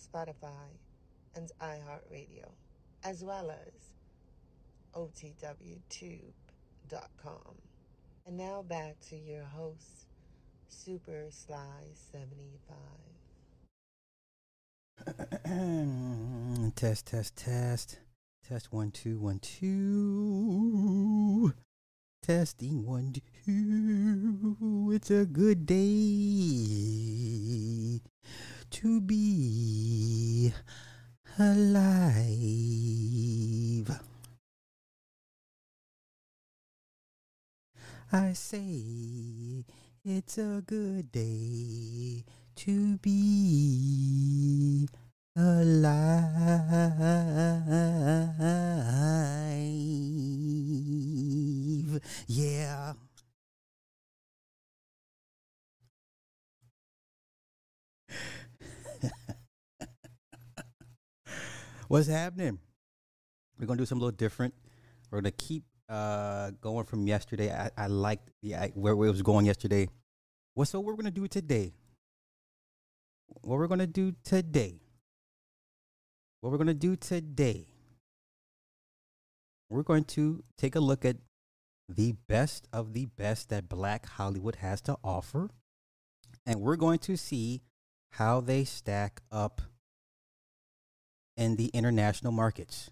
Spotify, and iHeartRadio, as well as OTWTube.com. And now back to your host, Super Sly 75. test, test, test. Test one, two, one, two. Testing one, two. It's a good day to be alive. I say it's a good day to be alive. Yeah. What's happening? We're gonna do something a little different. We're gonna keep uh, going from yesterday. I, I liked the I, where, it was going yesterday. What's what we're gonna do today? What we're gonna do today? What we're gonna do today? We're going to take a look at the best of the best that Black Hollywood has to offer, and we're going to see how they stack up in the international markets.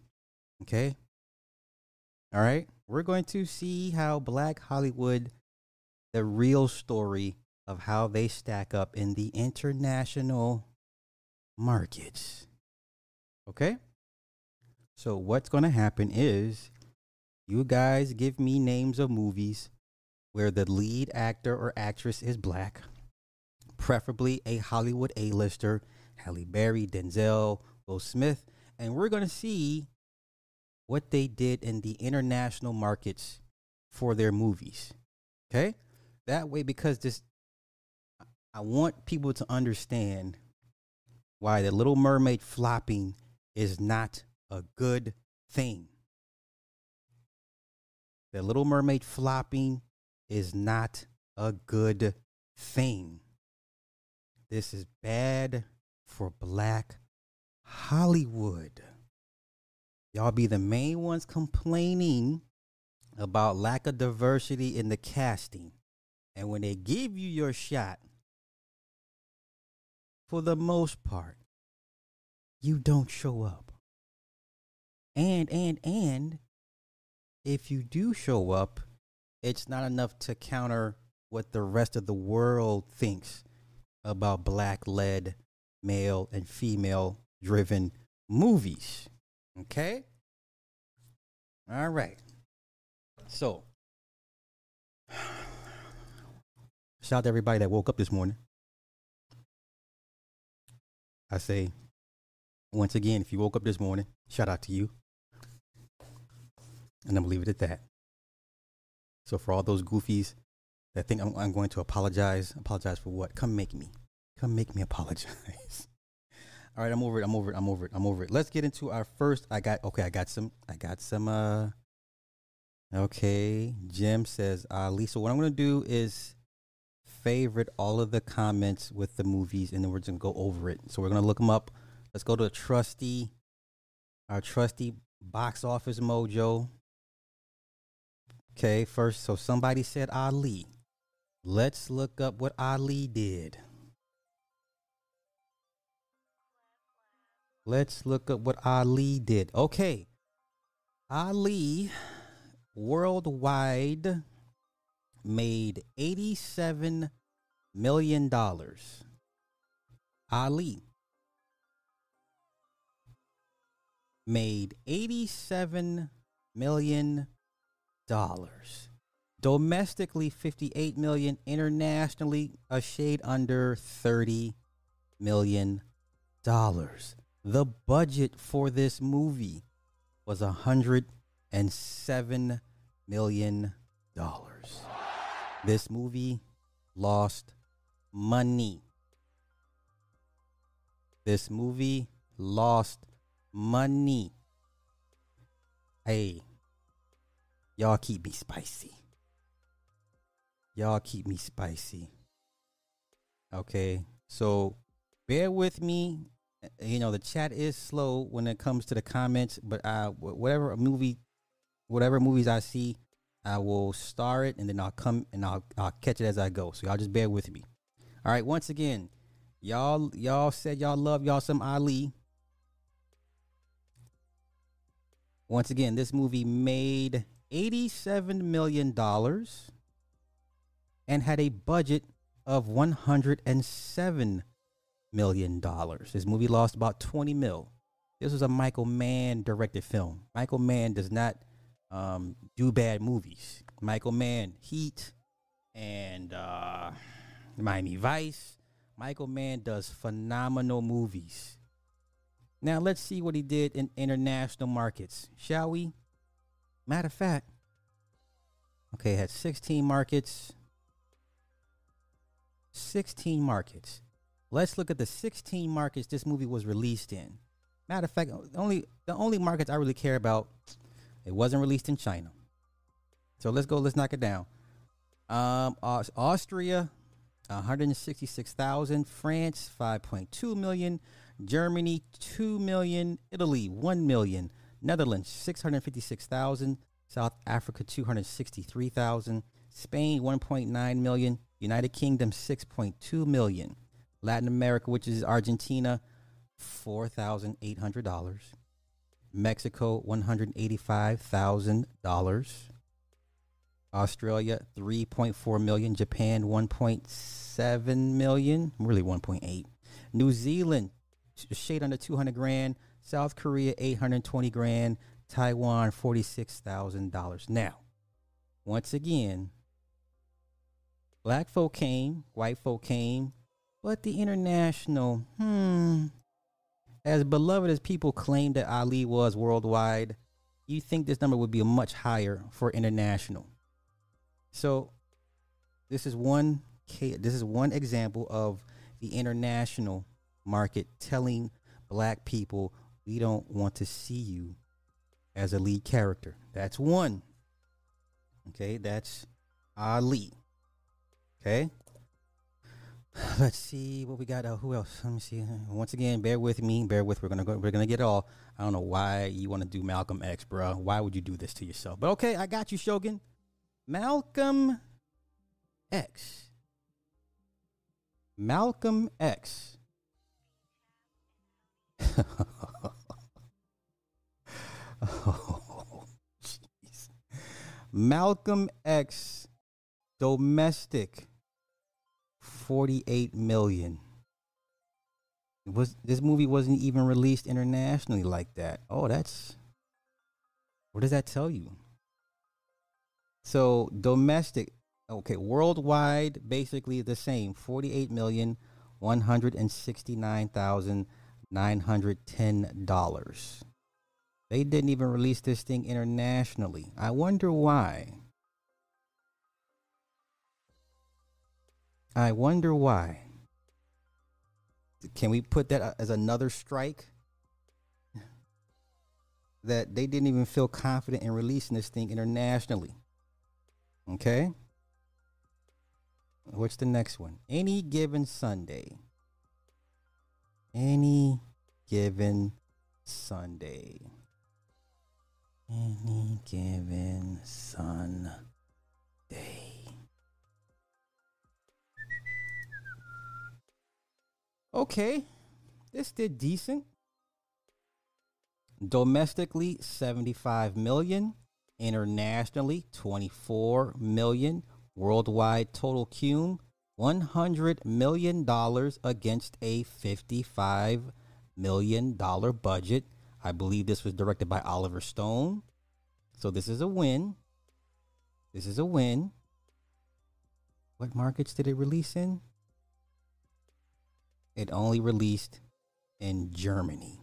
Okay. All right. We're going to see how Black Hollywood, the real story of how they stack up in the international markets. Okay. So, what's going to happen is you guys give me names of movies where the lead actor or actress is black, preferably a Hollywood A-lister, Halle Berry, Denzel, Will Smith, and we're going to see what they did in the international markets for their movies. Okay? That way because this I want people to understand why the Little Mermaid flopping is not a good thing. The Little Mermaid flopping is not a good thing. This is bad for black Hollywood. Y'all be the main ones complaining about lack of diversity in the casting. And when they give you your shot, for the most part, you don't show up. And, and, and, if you do show up, it's not enough to counter what the rest of the world thinks about black led male and female driven movies. Okay? All right. So, shout out to everybody that woke up this morning. I say, once again, if you woke up this morning, shout out to you. And I'm gonna leave it at that. So for all those goofies that think I'm, I'm going to apologize, apologize for what? Come make me. Come make me apologize. all right, I'm over it. I'm over it. I'm over it. I'm over it. Let's get into our first. I got okay. I got some. I got some. Uh. Okay. Jim says, uh, Lisa. What I'm gonna do is favorite all of the comments with the movies, and then we're just gonna go over it. So we're gonna look them up. Let's go to a trusty, our trusty box office mojo. Okay, first, so somebody said Ali. Let's look up what Ali did. Let's look up what Ali did. Okay. Ali worldwide made 87 million dollars. Ali made 87 million dollars. Domestically 58 million, internationally a shade under 30 million The budget for this movie was a hundred and seven million dollars. This movie lost money. This movie lost money. Hey, y'all keep me spicy. Y'all keep me spicy. Okay, so bear with me. You know the chat is slow when it comes to the comments, but uh, whatever movie, whatever movies I see, I will star it and then I'll come and I'll I'll catch it as I go. So y'all just bear with me. All right, once again, y'all y'all said y'all love y'all some Ali. Once again, this movie made $87 million and had a budget of $107 million. dollars. This movie lost about 20 mil. This was a Michael Mann directed film. Michael Mann does not um, do bad movies. Michael Mann, Heat, and uh, Miami Vice. Michael Mann does phenomenal movies. Now let's see what he did in international markets, shall we? Matter of fact, okay, had 16 markets. 16 markets. Let's look at the 16 markets this movie was released in. Matter of fact, the only the only markets I really care about, it wasn't released in China. So let's go. Let's knock it down. Um, Austria, 166,000. France, 5.2 million. Germany, 2 million. Italy, 1 million. Netherlands, 656,000. South Africa, 263,000. Spain, 1.9 million. United Kingdom, 6.2 million. Latin America, which is Argentina, $4,800. Mexico, $185,000. Australia, 3.4 million. Japan, 1.7 million. Really 1.8. New Zealand, shade under 200 grand. South Korea, 820 grand. Taiwan, $46,000. Now, once again, black folk came, white folk came, but the international, hmm, as beloved as people claim that Ali was worldwide, you think this number would be much higher for international. So, this is one this is one example of the international market telling black people we don't want to see you as a lead character. That's one. Okay, that's Ali. Okay. Let's see what we got. Uh, who else? Let me see. Once again, bear with me. Bear with. We're gonna go. We're gonna get it all. I don't know why you want to do Malcolm X, bro. Why would you do this to yourself? But okay, I got you, Shogun. Malcolm X. Malcolm X. oh. Malcolm X domestic 48 million. Was this movie wasn't even released internationally like that? Oh, that's what does that tell you? So domestic, okay, worldwide, basically the same: forty-eight million one hundred and sixty-nine thousand nine hundred ten dollars. They didn't even release this thing internationally. I wonder why. I wonder why. Can we put that uh, as another strike? That they didn't even feel confident in releasing this thing internationally. Okay. What's the next one? Any given Sunday. Any given Sunday. Any given Sunday. Okay, this did decent. Domestically, 75 million. Internationally, 24 million. Worldwide total cum, $100 million against a $55 million budget. I believe this was directed by Oliver Stone. So this is a win. This is a win. What markets did it release in? It only released in Germany.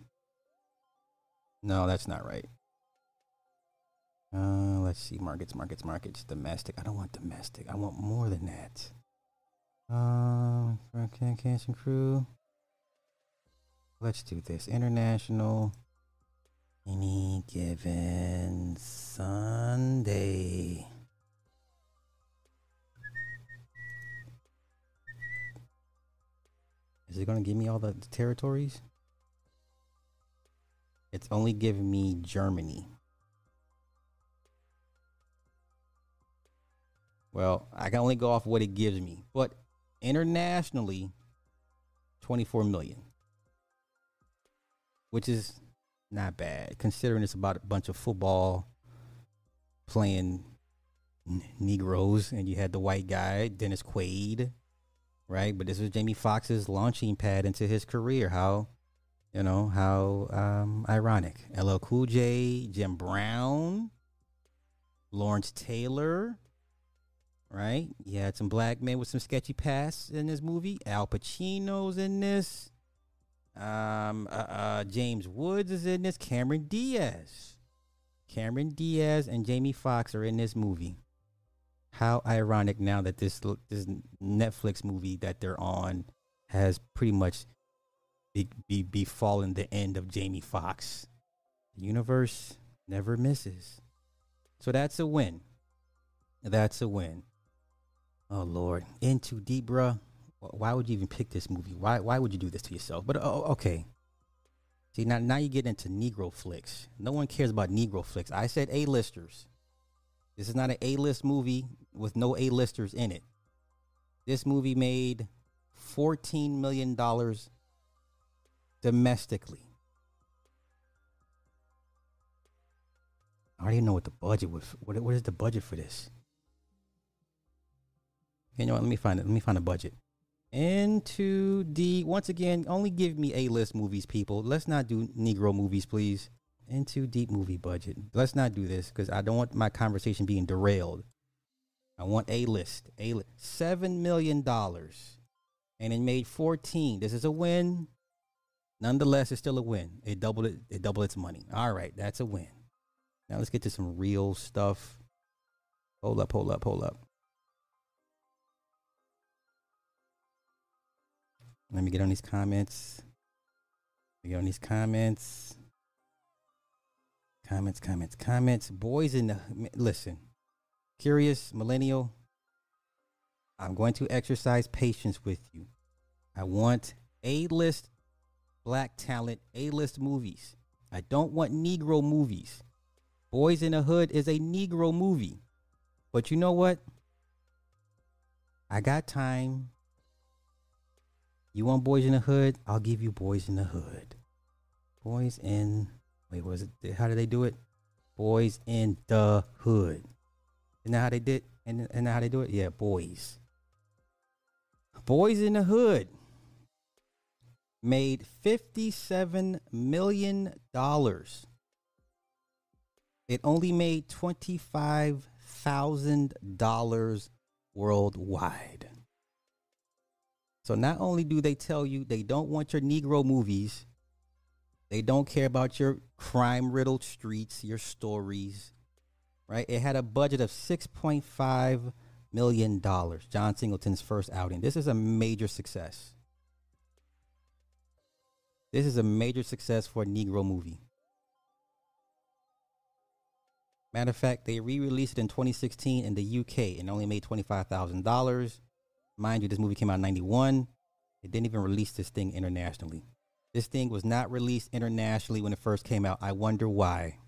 No, that's not right. Uh, let's see. Markets, markets, markets. Domestic. I don't want domestic. I want more than that. Um, uh, and Crew. Let's do this. International. Any given Sunday. Is it going to give me all the, the territories? It's only giving me Germany. Well, I can only go off what it gives me. But internationally, 24 million. Which is not bad, considering it's about a bunch of football playing n- Negroes, and you had the white guy, Dennis Quaid, right? But this was Jamie Foxx's launching pad into his career. How, you know, how um, ironic. LL Cool J, Jim Brown, Lawrence Taylor, right? You had some black men with some sketchy past in this movie. Al Pacino's in this. Um, uh, uh, James Woods is in this. Cameron Diaz. Cameron Diaz and Jamie Foxx are in this movie. How ironic now that this this Netflix movie that they're on has pretty much be, be befallen the end of Jamie Foxx. The universe never misses. So that's a win. That's a win. Oh Lord, In Too Deep, bruh why would you even pick this movie? Why why would you do this to yourself? But oh, oh okay. See now now you get into Negro flicks. No one cares about Negro flicks. I said A listers. This is not an A list movie with no A listers in it. This movie made fourteen million dollars domestically. I already know what the budget was. What what is the budget for this? You know what? Let me find it. Let me find a budget into the once again only give me a list movies people let's not do negro movies please In Too Deep movie budget. Let's not do this because i don't want my conversation being derailed. I want a list a li- seven million dollars. And it made 14 this is a win. Nonetheless it's still a win. It doubled it it doubled its money. All right that's a win. Now let's get to some real stuff. Hold up hold up hold up. Let me get on these comments. Let me get on these comments. Comments, comments, comments. Boys in the listen. Curious millennial. I'm going to exercise patience with you. I want A list black talent, A list movies. I don't want Negro movies. Boys in the Hood is a Negro movie. But you know what? I got time you want Boys in the Hood? I'll give you Boys in the Hood. Boys in wait, was it how did they do it? Boys in the Hood. Isn't that how they did? And and how they do it? Yeah, boys. Boys in the Hood made $57 million. It only made $25,000 worldwide. So not only do they tell you they don't want your Negro movies, they don't care about your crime riddled streets, your stories, right? It had a budget of $6.5 million, John Singleton's first outing. This is a major success. This is a major success for a Negro movie. Matter of fact, they re released it in 2016 in the UK and only made $25,000. Mind you, this movie came out in 91. It didn't even release this thing internationally. This thing was not released internationally when it first came out. I wonder why.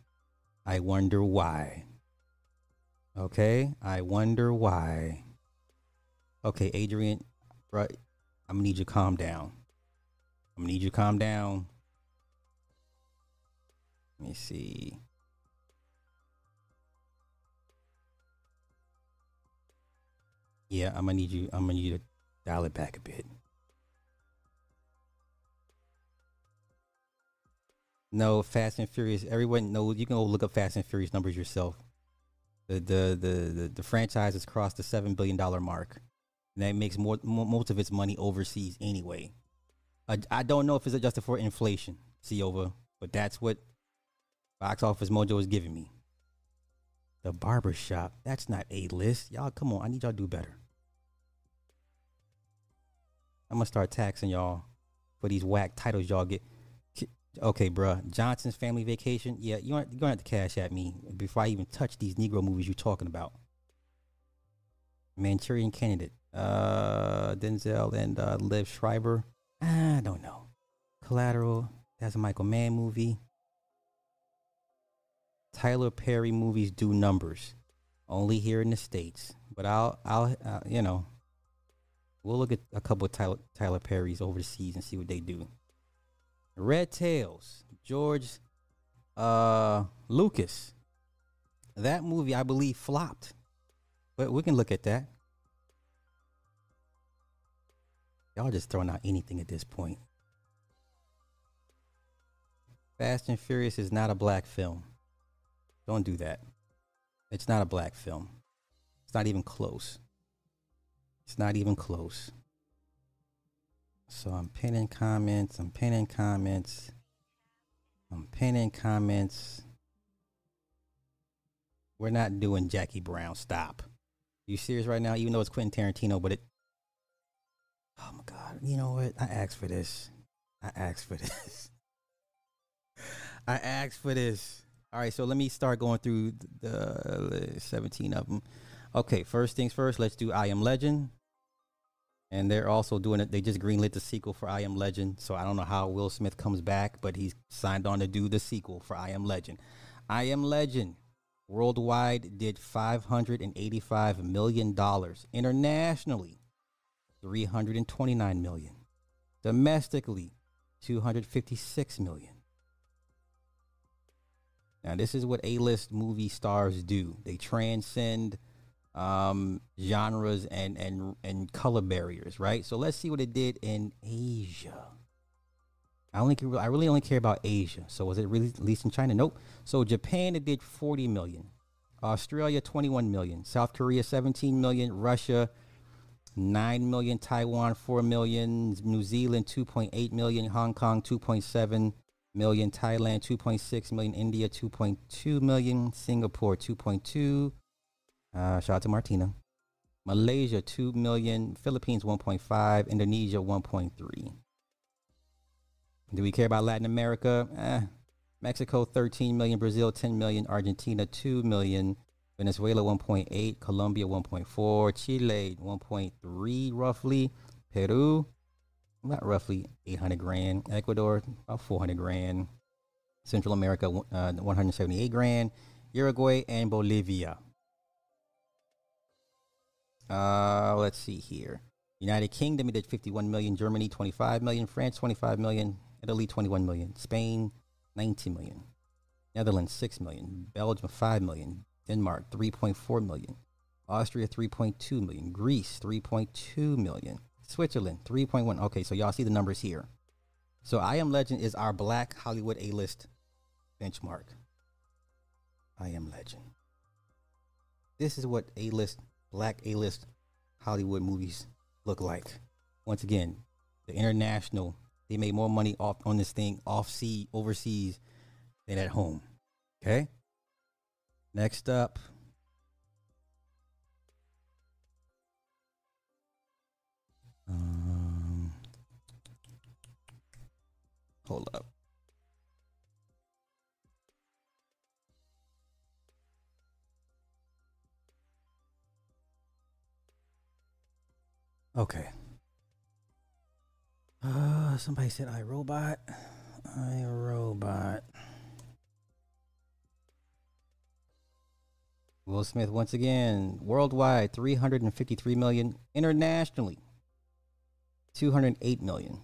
I wonder why. Okay? I wonder why. Okay, Adrian, right? I'm gonna need you to calm down. I'm gonna need you to calm down. Let me see. Yeah, I'm gonna need you. I'm gonna need you to dial it back a bit. No, Fast and Furious. Everyone knows you can go look up Fast and Furious numbers yourself. The the the the, the franchise has crossed the seven billion dollar mark, and that makes more most of its money overseas anyway. I, I don't know if it's adjusted for inflation, Ciova, but that's what Box Office Mojo is giving me. The Barber Shop. That's not A list. Y'all, come on. I need y'all to do better. I'm gonna start taxing y'all for these whack titles y'all get. Okay, bruh. Johnson's Family Vacation. Yeah, you're gonna have to cash at me before I even touch these Negro movies you're talking about. Manchurian Candidate. Uh, Denzel and uh, Liev Schreiber. I don't know. Collateral. That's a Michael Mann movie. Tyler Perry movies do numbers, only here in the states. But I'll, I'll, uh, you know, we'll look at a couple of Tyler, Tyler Perry's overseas and see what they do. Red Tails, George uh, Lucas. That movie, I believe, flopped. But we can look at that. Y'all just throwing out anything at this point. Fast and Furious is not a black film. Don't do that. It's not a black film. It's not even close. It's not even close. So I'm pinning comments. I'm pinning comments. I'm pinning comments. We're not doing Jackie Brown. Stop. You serious right now? Even though it's Quentin Tarantino, but it. Oh my God. You know what? I asked for this. I asked for this. I asked for this. All right, so let me start going through the uh, 17 of them. Okay, first things first, let's do I Am Legend. And they're also doing it. They just greenlit the sequel for I Am Legend. So I don't know how Will Smith comes back, but he's signed on to do the sequel for I Am Legend. I Am Legend worldwide did $585 million. Internationally, 329 million. Domestically, 256 million. Now, this is what A-list movie stars do. They transcend um, genres and and and color barriers, right? So let's see what it did in Asia. I only I really only care about Asia. So was it really released in China? Nope. So Japan it did 40 million. Australia 21 million. South Korea 17 million. Russia 9 million. Taiwan 4 million. New Zealand 2.8 million. Hong Kong 2.7 million, Thailand 2.6 million, India 2.2 million, Singapore 2.2. Uh, shout out to Martina. Malaysia 2 million, Philippines 1.5, Indonesia 1.3. Do we care about Latin America? Eh. Mexico 13 million, Brazil 10 million, Argentina 2 million, Venezuela 1.8, Colombia 1.4, Chile 1.3 roughly, Peru about roughly 800 grand. Ecuador, about 400 grand. Central America, uh, 178 grand. Uruguay and Bolivia. Uh, let's see here. United Kingdom, it did 51 million. Germany, 25 million. France, 25 million. Italy, 21 million. Spain, 19 million. Netherlands, 6 million. Belgium, 5 million. Denmark, 3.4 million. Austria, 3.2 million. Greece, 3.2 million. Switzerland, 3.1. Okay, so y'all see the numbers here. So I Am Legend is our black Hollywood A list benchmark. I Am Legend. This is what A list, black A list Hollywood movies look like. Once again, the international, they made more money off on this thing off sea, overseas than at home. Okay? Next up, Um, hold up. Okay. Uh, somebody said I robot. I robot. Will Smith once again worldwide 353 million internationally 208 million.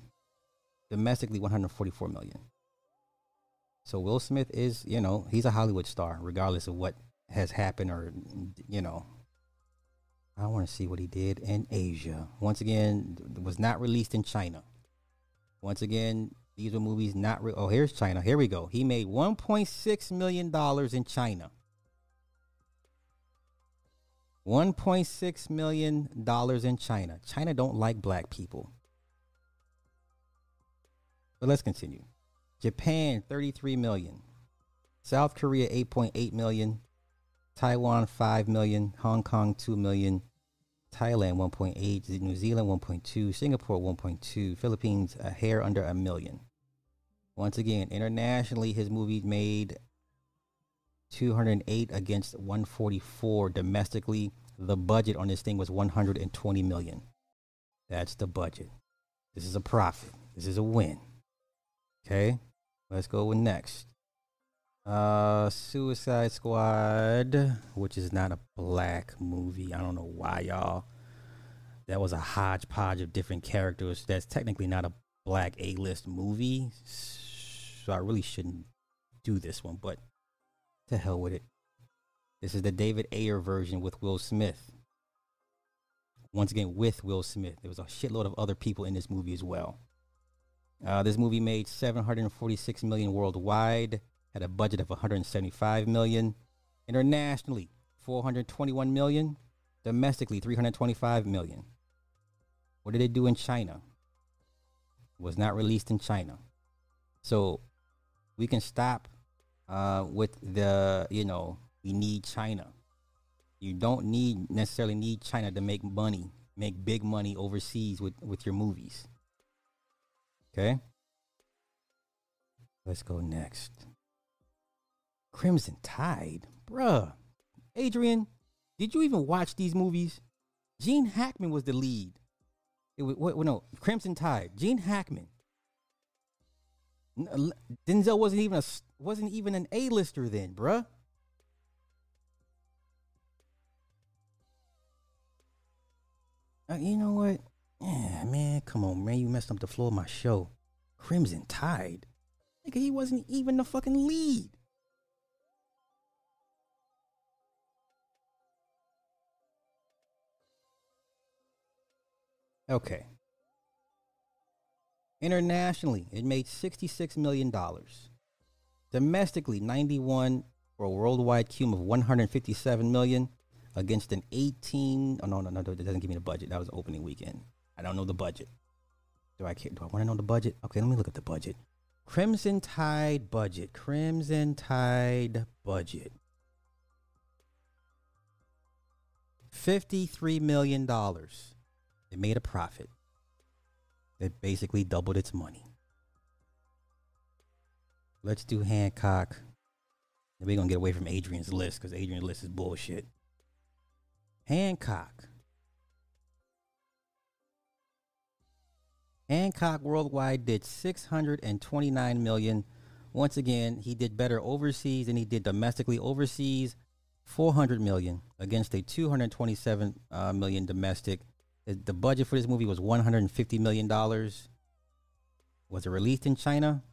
Domestically 144 million. So Will Smith is, you know, he's a Hollywood star regardless of what has happened or you know. I want to see what he did in Asia. Once again, was not released in China. Once again, these were movies not re- Oh, here's China. Here we go. He made 1.6 million dollars in China. 1.6 million dollars in China. China don't like black people. But let's continue. Japan 33 million. South Korea 8.8 million. Taiwan 5 million. Hong Kong 2 million. Thailand 1.8, New Zealand 1.2, Singapore 1.2, Philippines a hair under a million. Once again, internationally, his movie made 208 against 144. Domestically, the budget on this thing was 120 million. That's the budget. This is a profit. This is a win. Okay, let's go with next. Uh, Suicide Squad, which is not a black movie. I don't know why y'all. That was a hodgepodge of different characters. That's technically not a black A-list movie, so I really shouldn't do this one. But to hell with it. This is the David Ayer version with Will Smith. Once again, with Will Smith. There was a shitload of other people in this movie as well. Uh, this movie made 746 million worldwide had a budget of 175 million. Internationally, 421 million. Domestically, 325 million. What did they do in China? It Was not released in China. So we can stop uh, with the, you know, we need China. You don't need necessarily need China to make money, make big money overseas with, with your movies. Okay? Let's go next. Crimson Tide, bruh. Adrian, did you even watch these movies? Gene Hackman was the lead. It was what, no Crimson Tide. Gene Hackman. Denzel wasn't even a wasn't even an A-lister then, bruh. Uh, you know what? Yeah, man, come on, man. You messed up the flow of my show. Crimson Tide. Nigga, he wasn't even the fucking lead. Okay. Internationally, it made $66 million. Domestically, 91 for a worldwide cum of 157 million against an 18. Oh, no, no, no, that doesn't give me the budget. That was opening weekend. I don't know the budget. Do I care? Do I want to know the budget? Okay, let me look at the budget. Crimson Tide budget. Crimson Tide budget. $53 million. It made a profit. It basically doubled its money. Let's do Hancock. And we're going to get away from Adrian's list because Adrian's list is bullshit. Hancock. Hancock worldwide did 629 million. Once again, he did better overseas than he did domestically. Overseas, 400 million against a 227 uh, million domestic. The budget for this movie was 150 million dollars. Was it released in China?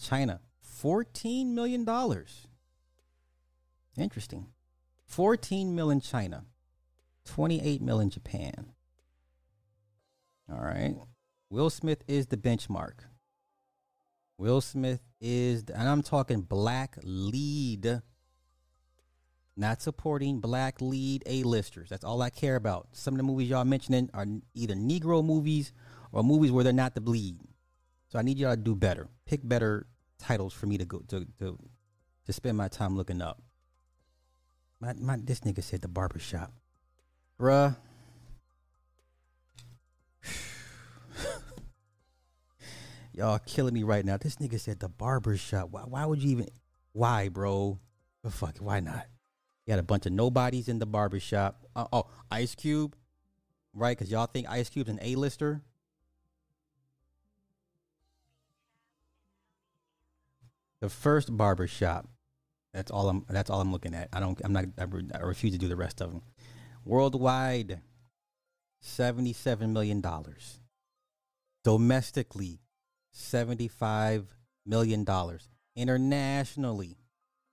China, 14 million dollars. Interesting. 14 million China, 28 million Japan. All right. Will Smith is the benchmark. Will Smith is, and I'm talking black lead not supporting black lead A-listers. That's all I care about. Some of the movies y'all mentioning are either Negro movies or movies where they're not the bleed. So I need y'all to do better. Pick better titles for me to go to to, to spend my time looking up. My, my this nigga said the barbershop. Bruh. y'all killing me right now. This nigga said the barbershop. Why, why would you even why, bro? But fuck why not? You had a bunch of nobodies in the barbershop. Uh, oh, Ice Cube, right? Because y'all think Ice Cube's an A-lister. The first barbershop. That's all I'm. That's all I'm looking at. I don't. I'm not. I, re, I refuse to do the rest of them. Worldwide, seventy-seven million dollars. Domestically, seventy-five million dollars. Internationally,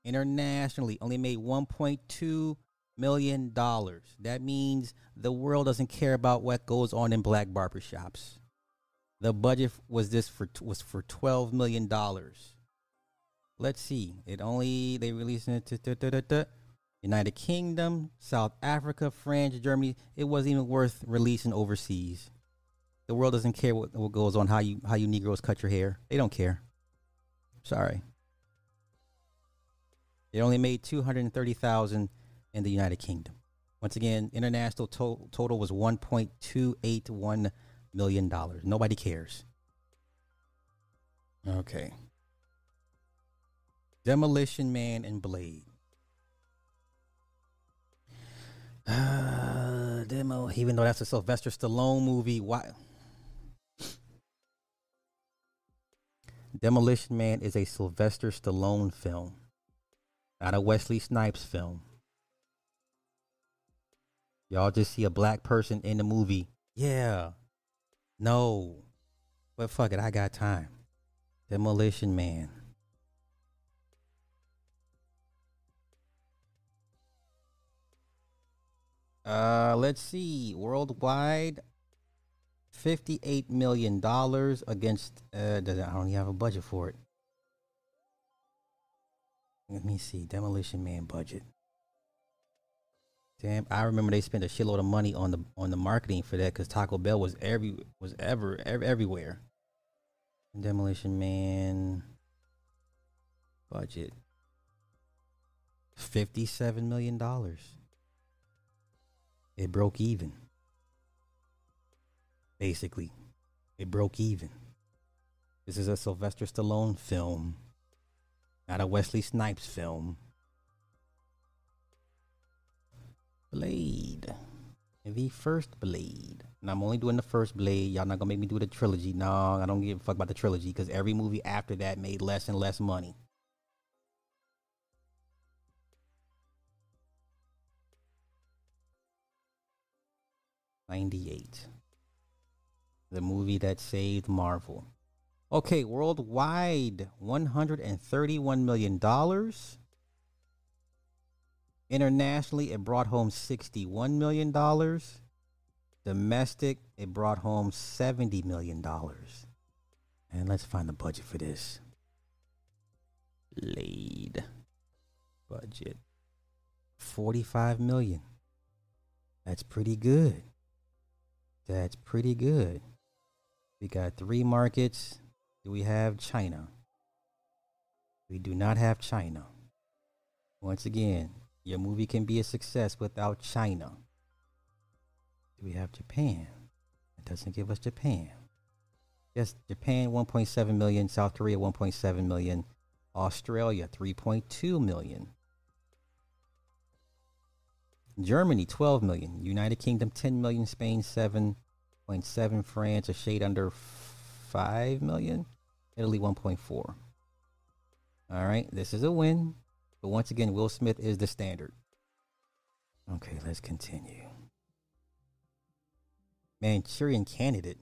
internationally only made 1.2 million dollars. That means the world doesn't care about what goes on in black barbershops. The budget was this for was for 12 million dollars. Let's see. It only they released it to United Kingdom, South Africa, France, Germany. It wasn't even worth releasing overseas. The world doesn't care what, what goes on, how you how you Negroes cut your hair. They don't care. Sorry. It only made two hundred and thirty thousand in the United Kingdom. Once again, international to- total was one point two eight one million dollars. Nobody cares. Okay. Demolition Man and Blade. Uh, demo. Even though that's a Sylvester Stallone movie, why? Demolition Man is a Sylvester Stallone film, not a Wesley Snipes film. Y'all just see a black person in the movie. Yeah. No. But fuck it, I got time. Demolition Man. Uh, let's see. Worldwide, fifty-eight million dollars against. Uh, I don't even have a budget for it. Let me see. Demolition Man budget. Damn, I remember they spent a shitload of money on the on the marketing for that because Taco Bell was every was ever, ever everywhere. Demolition Man budget fifty-seven million dollars. It broke even. Basically, it broke even. This is a Sylvester Stallone film, not a Wesley Snipes film. Blade. The first Blade. And I'm only doing the first Blade. Y'all not gonna make me do the trilogy. No, I don't give a fuck about the trilogy because every movie after that made less and less money. Ninety-eight. The movie that saved Marvel. Okay, worldwide, one hundred and thirty-one million dollars. Internationally, it brought home $61 million. Domestic, it brought home $70 million. And let's find the budget for this. Blade budget 45 million. That's pretty good. That's pretty good. We got three markets. Do we have China? We do not have China. Once again, your movie can be a success without China. Do we have Japan? It doesn't give us Japan. Yes, Japan 1.7 million, South Korea 1.7 million, Australia 3.2 million. Germany 12 million, United Kingdom 10 million, Spain 7.7, France a shade under 5 million, Italy 1.4. All right, this is a win. But once again, Will Smith is the standard. Okay, let's continue. Manchurian candidate.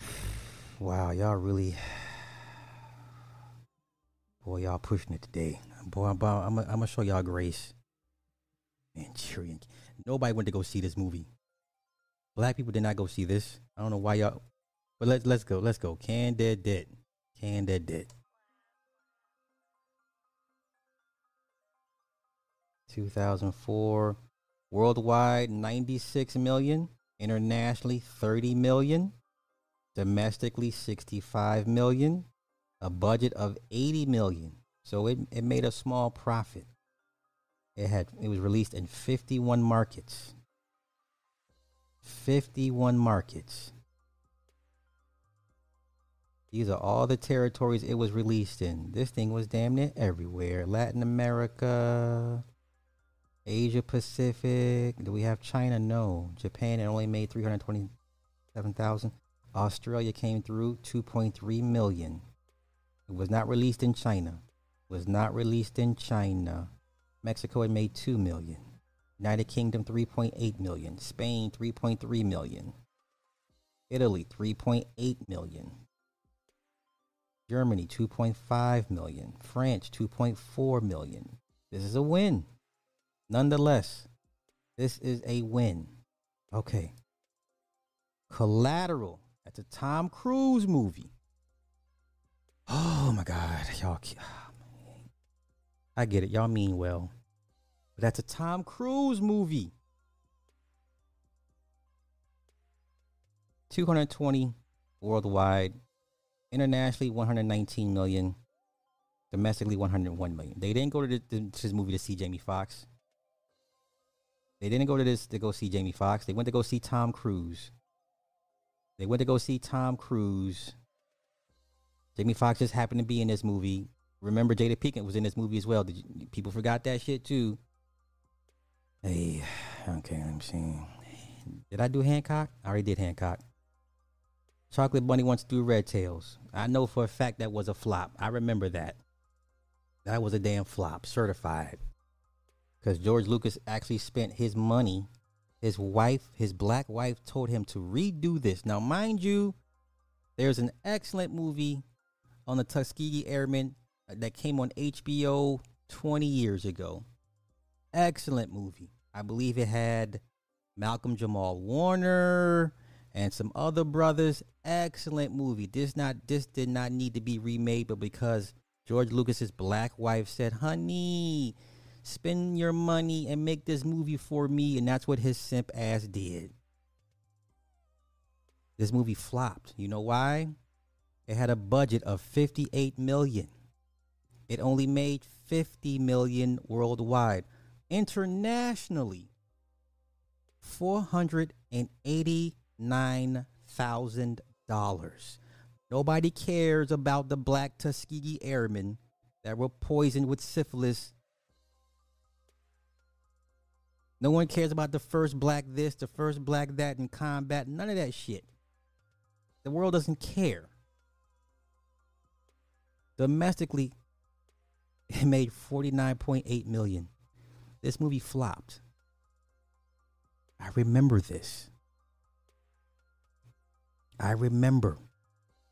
Wow, y'all really. Boy, y'all pushing it today. Boy, I'm, I'm, I'm gonna show y'all grace. Manchurian. Nobody went to go see this movie. Black people did not go see this. I don't know why y'all. But let's let's go. Let's go. Can dead dead. Can dead dead. 2004 worldwide 96 million internationally 30 million domestically 65 million a budget of 80 million so it, it made a small profit it had it was released in 51 markets 51 markets these are all the territories it was released in this thing was damn near everywhere latin america Asia Pacific. Do we have China? No. Japan it only made 327,000. Australia came through 2.3 million. It was not released in China. Was not released in China. Mexico had made 2 million. United Kingdom 3.8 million. Spain 3.3 million. Italy 3.8 million. Germany 2.5 million. France 2.4 million. This is a win. Nonetheless, this is a win. Okay. Collateral. That's a Tom Cruise movie. Oh my God. Y'all. I get it. Y'all mean well. But that's a Tom Cruise movie. 220 worldwide, internationally 119 million, domestically 101 million. They didn't go to, this movie to see Jamie Foxx. They didn't go to this to go see Jamie Foxx. They went to go see Tom Cruise. They went to go see Tom Cruise. Jamie Foxx just happened to be in this movie. Remember, Jada Pinkett was in this movie as well. You, people forgot that shit too? Hey, okay, let me see. Did I do Hancock? I already did Hancock. Chocolate Bunny wants to do Red Tails. I know for a fact that was a flop. I remember that. That was a damn flop, certified. Because George Lucas actually spent his money. His wife, his black wife, told him to redo this. Now, mind you, there's an excellent movie on the Tuskegee Airmen that came on HBO 20 years ago. Excellent movie. I believe it had Malcolm Jamal Warner and some other brothers. Excellent movie. This not this did not need to be remade, but because George Lucas's black wife said, "Honey, spend your money and make this movie for me," and that's what his simp ass did. This movie flopped. You know why? It had a budget of 58 million. It only made 50 million worldwide. Internationally, four hundred and eighty-nine thousand dollars. Nobody cares about the black Tuskegee Airmen that were poisoned with syphilis. No one cares about the first black this, the first black that in combat. None of that shit. The world doesn't care. Domestically, it made 49.8 million. This movie flopped. I remember this. I remember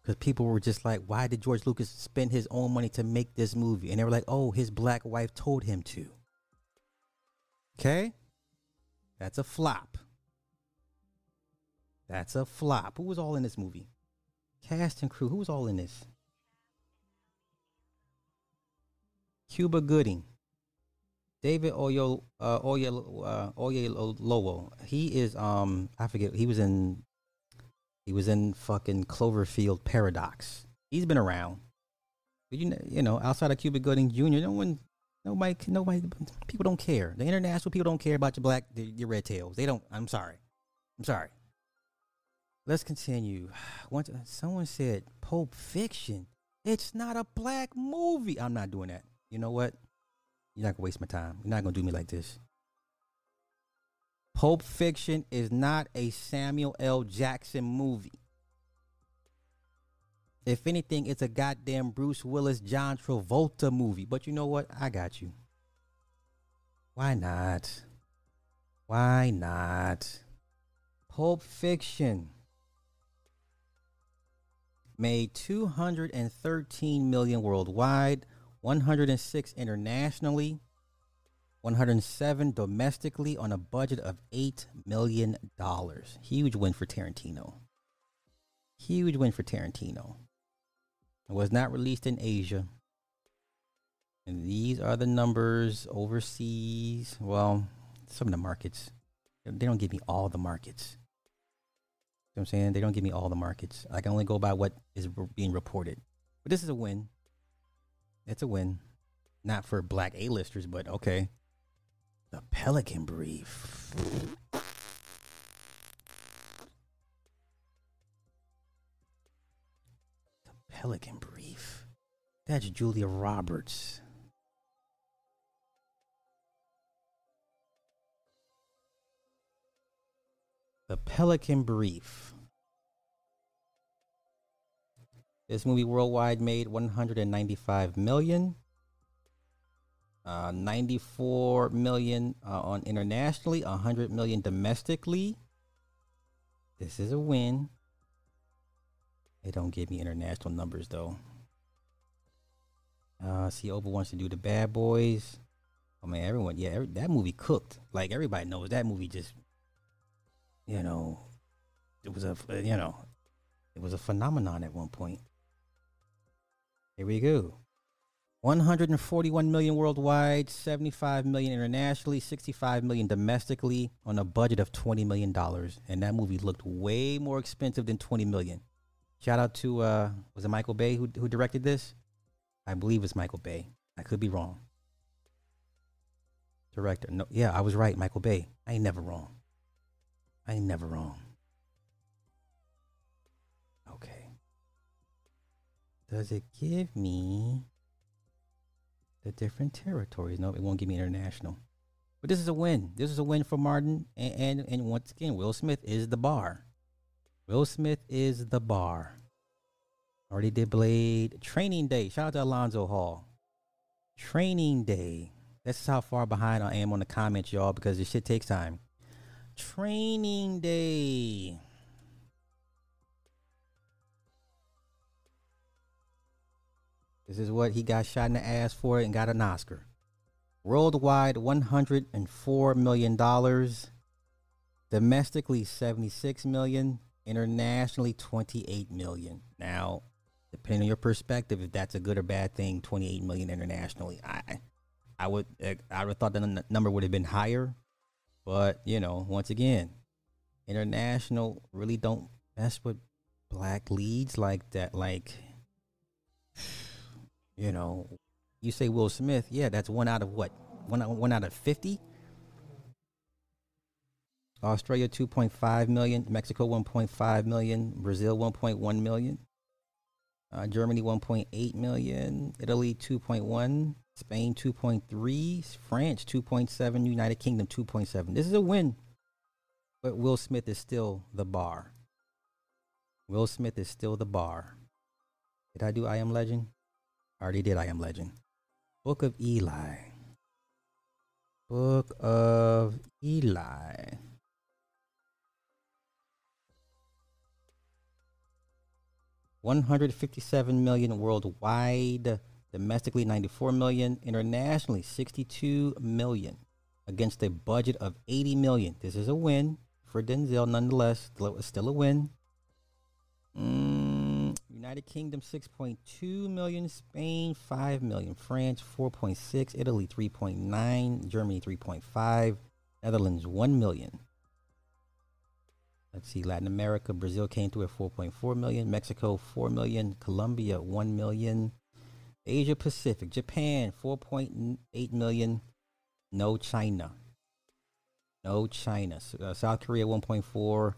because people were just like, why did George Lucas spend his own money to make this movie? And they were like, oh, his black wife told him to. Okay? That's a flop. That's a flop. Who was all in this movie? Cast and crew. Who was all in this? Cuba Gooding. David Oyo uh, Oyo uh, Oyelowo. He is um I forget. He was in he was in fucking Cloverfield Paradox. He's been around. But you know, you know, outside of Cuba Gooding Jr., no one, nobody, nobody, people don't care. The international people don't care about your black, your red tails. They don't. I'm sorry. I'm sorry. Let's continue. Once someone said Pulp Fiction, it's not a black movie. I'm not doing that. You know what? You're not gonna waste my time. You're not gonna do me like this. Pulp Fiction is not a Samuel L. Jackson movie. If anything, it's a goddamn Bruce Willis, John Travolta movie. But you know what? I got you. Why not? Why not? Pulp Fiction made 213 million worldwide 106 internationally, 107 domestically on a budget of $8 million. Huge win for Tarantino. Huge win for Tarantino. It was not released in Asia. And these are the numbers overseas. Well, some of the markets. They don't give me all the markets. You know I'm saying? They don't give me all the markets. I can only go by what is being reported. But this is a win. It's a win. Not for black A-listers, but okay. The Pelican Brief. The Pelican Brief. That's Julia Roberts. The Pelican Brief. This movie worldwide made 195 million. Uh, 94 million uh, on internationally, 100 million domestically. This is a win. They don't give me international numbers though. Uh, see, Oprah wants to do the Bad Boys. Oh man, everyone, yeah, every, that movie cooked. Like everybody knows that movie just, you know, it was a, you know, it was a phenomenon at one point. Here we go. 141 million worldwide, 75 million internationally, 65 million domestically on a budget of 20 million dollars. And that movie looked way more expensive than 20 million. Shout out to uh was it Michael Bay who who directed this? I believe it's Michael Bay. I could be wrong. Director. No, yeah, I was right, Michael Bay. I ain't never wrong. I ain't never wrong. Does it give me the different territories? No, it won't give me international. But this is a win. This is a win for Martin. And, and, and once again, Will Smith is the bar. Will Smith is the bar. Already did Blade. Training Day. Shout out to Alonzo Hall. Training Day. This is how far behind I am on the comments, y'all, because this shit takes time. Training Day. This is what he got shot in the ass for and got an Oscar. Worldwide, $104 million. Domestically, 76 million. Internationally, 28 million. Now, depending on your perspective, if that's a good or bad thing, 28 million internationally. I, I would, eh, I would have thought the number would have been higher, but you know, once again, international really don't mess with black leads like that. Like, you know, you say Will Smith, yeah, that's one out of what? One, one out of 50? Australia 2.5 million, Mexico 1.5 million, Brazil 1.1 million, uh, Germany 1.8 million, Italy 2.1, Spain 2.3, France 2.7, United Kingdom 2.7. This is a win, but Will Smith is still the bar. Will Smith is still the bar. Did I do I Am Legend? I already did I Am Legend. Book of Eli. Book of Eli. 157 million worldwide, domestically 94 million, internationally 62 million against a budget of 80 million. This is a win for Denzel nonetheless, still a win. Mm, United Kingdom 6.2 million, Spain 5 million, France 4.6, Italy 3.9, Germany 3.5, Netherlands 1 million. Let's see, Latin America, Brazil came through at 4.4 million, Mexico 4 million, Colombia 1 million, Asia Pacific, Japan 4.8 million, no China. No China. Uh, South Korea 1.4,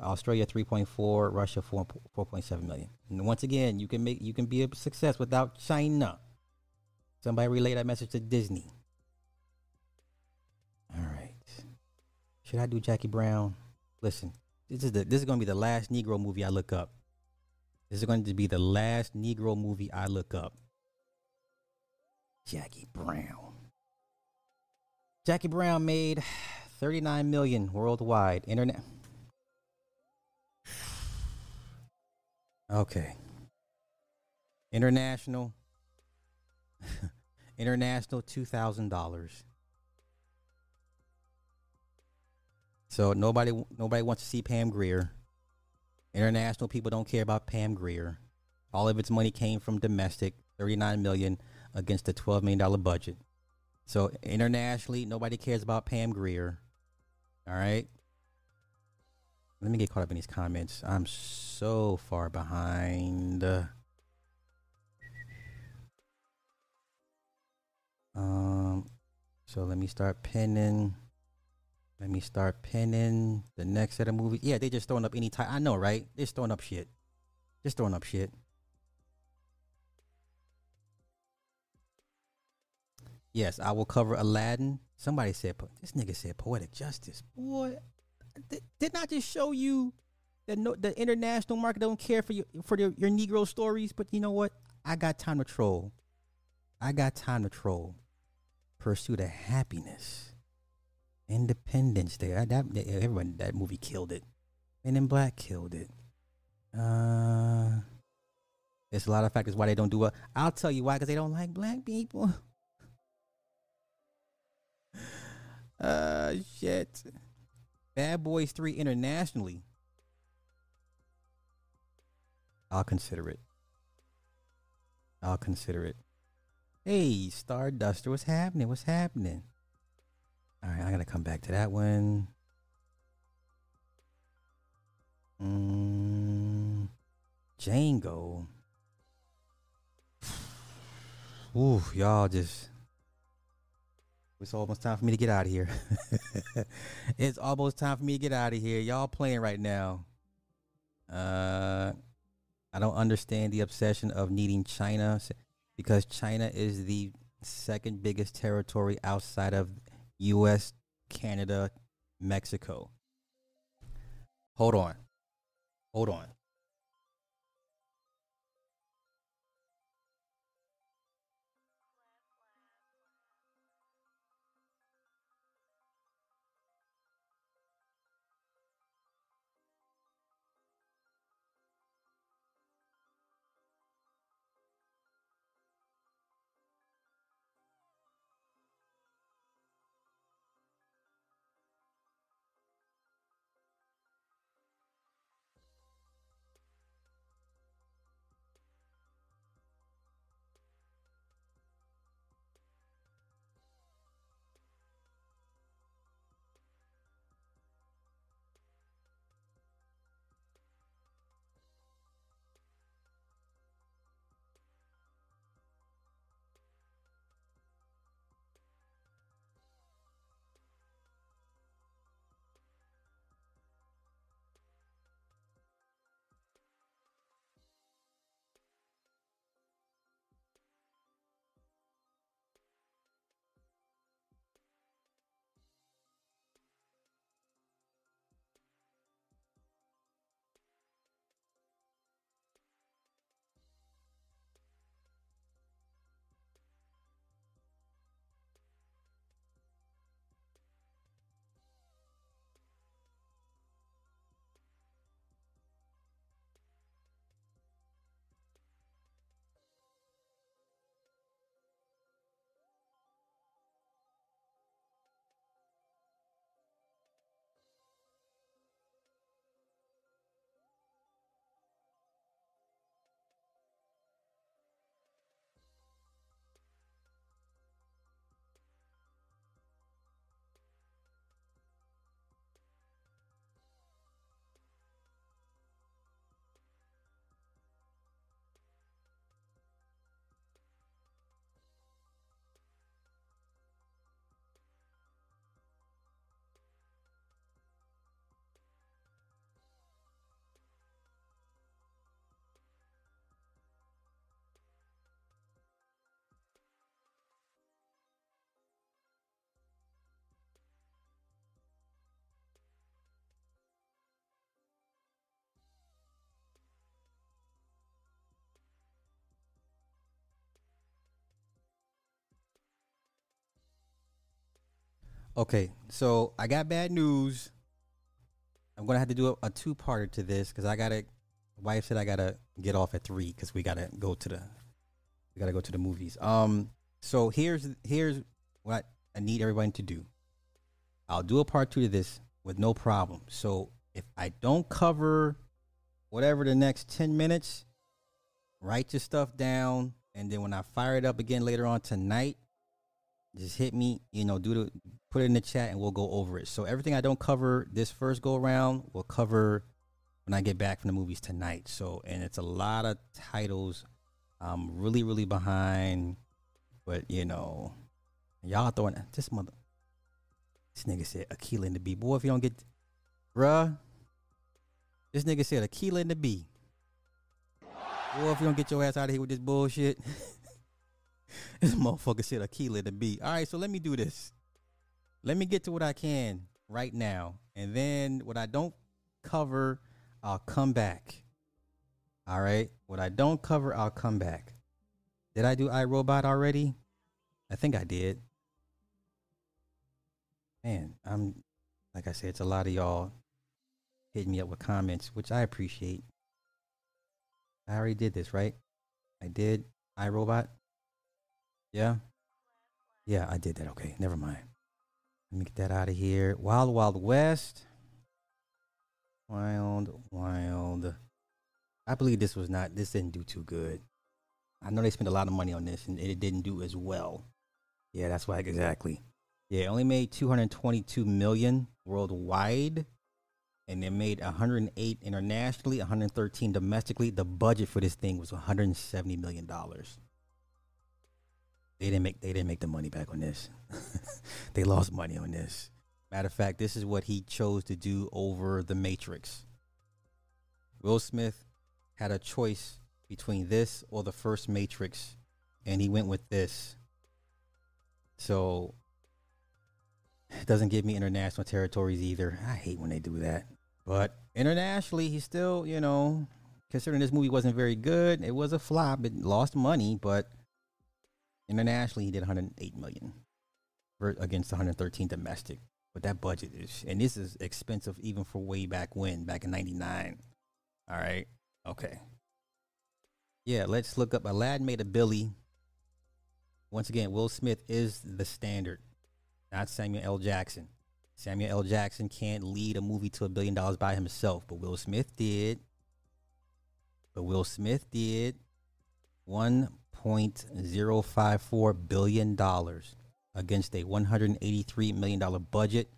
Australia 3.4, Russia 4 4.7 million. And once again, you can make you can be a success without China. Somebody relay that message to Disney. All right. Should I do Jackie Brown? Listen, this is the this is going to be the last Negro movie I look up. This is going to be the last Negro movie I look up. Jackie Brown. Jackie Brown made 39 million worldwide. Internet. Okay. International. International $2,000. So nobody nobody wants to see Pam Grier. International people don't care about Pam Grier. All of its money came from domestic, 39 million against a 12 million dollar budget. So internationally, nobody cares about Pam Grier. All right. Let me get caught up in these comments. I'm so far behind. Um, so let me start pinning. Let me start pinning the next set of movies. Yeah, they just throwing up any time. I know, right? They're throwing up shit. Just throwing up shit. Yes, I will cover Aladdin. Somebody said this nigga said poetic justice. Boy, didn't I just show you that the international market don't care for your for your, your Negro stories? But you know what? I got time to troll. I got time to troll. Pursuit of happiness. Independence Day. That, that everyone that movie killed it. Men in Black killed it. Uh, there's a lot of factors why they don't do it. I'll tell you why, because they don't like black people. uh, shit. Bad Boys 3 internationally. I'll consider it. I'll consider it. Hey, Starduster, what's happening? What's happening? All right, I gotta come back to that one. Mm, Django. Ooh, y'all just. It's almost time for me to get out of here. it's almost time for me to get out of here. Y'all playing right now. Uh, I don't understand the obsession of needing China because China is the second biggest territory outside of U.S., Canada, Mexico. Hold on. Hold on. Okay, so I got bad news. I'm gonna have to do a, a two-parter to this because I gotta. Wife said I gotta get off at three because we gotta go to the. We gotta go to the movies. Um. So here's here's what I need everybody to do. I'll do a part two to this with no problem. So if I don't cover whatever the next ten minutes, write your stuff down, and then when I fire it up again later on tonight, just hit me. You know, do the put it in the chat and we'll go over it. So everything I don't cover this first go around, we'll cover when I get back from the movies tonight. So and it's a lot of titles. I'm really, really behind. But you know, y'all throwing this mother this nigga said Akeelah and the Bee. Boy, if you don't get bruh. This nigga said Akeelah and the Bee. Boy, if you don't get your ass out of here with this bullshit. this motherfucker said Akeelah and the Bee. All right, so let me do this. Let me get to what I can right now. And then what I don't cover, I'll come back. All right. What I don't cover, I'll come back. Did I do iRobot already? I think I did. Man, I'm like I said, it's a lot of y'all hitting me up with comments, which I appreciate. I already did this, right? I did iRobot. Yeah. Yeah, I did that. Okay, never mind. Let me get that out of here. Wild Wild West. Wild Wild. I believe this was not. This didn't do too good. I know they spent a lot of money on this and it didn't do as well. Yeah, that's why exactly. Yeah, it only made 222 million worldwide and it made 108 internationally, 113 domestically. The budget for this thing was 170 million dollars. They didn't make they didn't make the money back on this. they lost money on this. Matter of fact, this is what he chose to do over The Matrix. Will Smith had a choice between this or the first Matrix, and he went with this. So it doesn't give me international territories either. I hate when they do that. But internationally, he still, you know, considering this movie wasn't very good, it was a flop. It lost money, but internationally, he did 108 million against 113 domestic. But that budget is, and this is expensive even for way back when, back in '99. All right, okay. Yeah, let's look up Aladdin made a Billy. Once again, Will Smith is the standard, not Samuel L. Jackson. Samuel L. Jackson can't lead a movie to a billion dollars by himself, but Will Smith did. But Will Smith did $1.054 billion against a $183 million budget.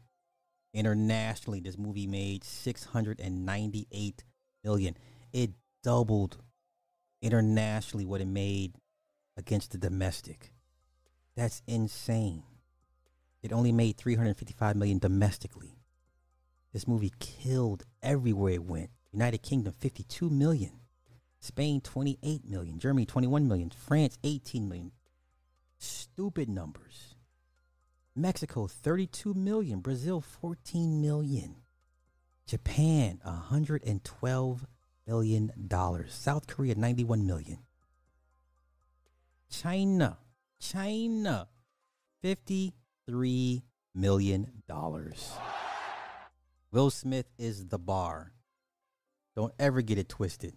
Internationally, this movie made 698 million. It doubled internationally what it made against the domestic. That's insane. It only made 355 million domestically. This movie killed everywhere it went. United Kingdom 52 million. Spain 28 million, Germany 21 million, France 18 million. Stupid numbers. Mexico 32 million, Brazil 14 million. Japan 112 million dollars. South Korea 91 million. China, China 53 million dollars. Will Smith is the bar. Don't ever get it twisted.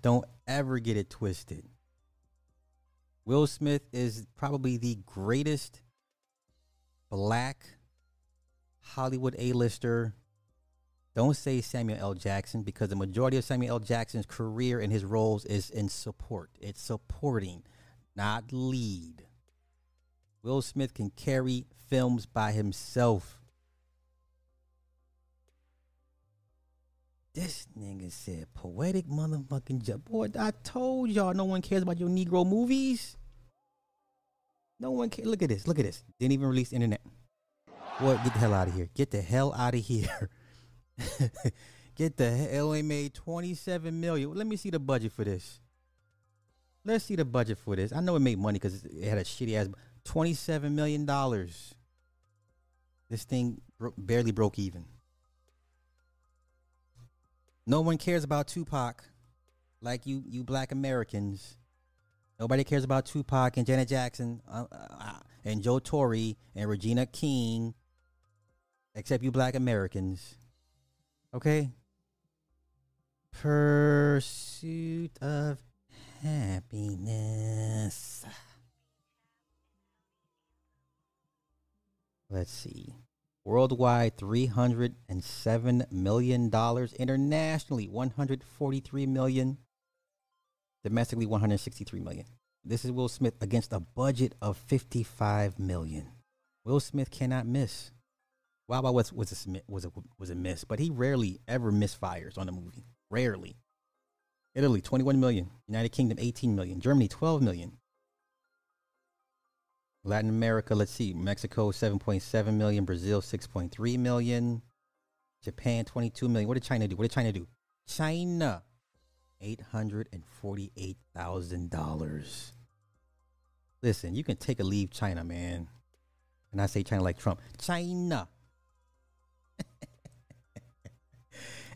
Don't ever get it twisted. Will Smith is probably the greatest black Hollywood A-lister. Don't say Samuel L. Jackson because the majority of Samuel L. Jackson's career and his roles is in support. It's supporting, not lead. Will Smith can carry films by himself. This nigga said poetic motherfucking job. Boy, I told y'all no one cares about your Negro movies. No one cares. Look at this. Look at this. Didn't even release internet. Boy, get the hell out of here. Get the hell out of here. get the hell. Only made 27 million. Let me see the budget for this. Let's see the budget for this. I know it made money because it had a shitty ass. $27 million. This thing bro- barely broke even. No one cares about Tupac like you, you black Americans. Nobody cares about Tupac and Janet Jackson uh, uh, and Joe Torry and Regina King except you black Americans. Okay? Pursuit of happiness. Let's see. Worldwide, $307 million. Internationally, 143 million. Domestically, 163 million. This is Will Smith against a budget of 55 million. Will Smith cannot miss. Wow, wow was, was, a, was, a, was a miss, but he rarely ever misfires on a movie. Rarely. Italy, 21 million. United Kingdom, 18 million. Germany, 12 million. Latin America, let's see, Mexico 7.7 million, Brazil 6.3 million, Japan 22 million. What did China do? What did China do? China $848,000. Listen, you can take a leave China, man. And I say China like Trump. China.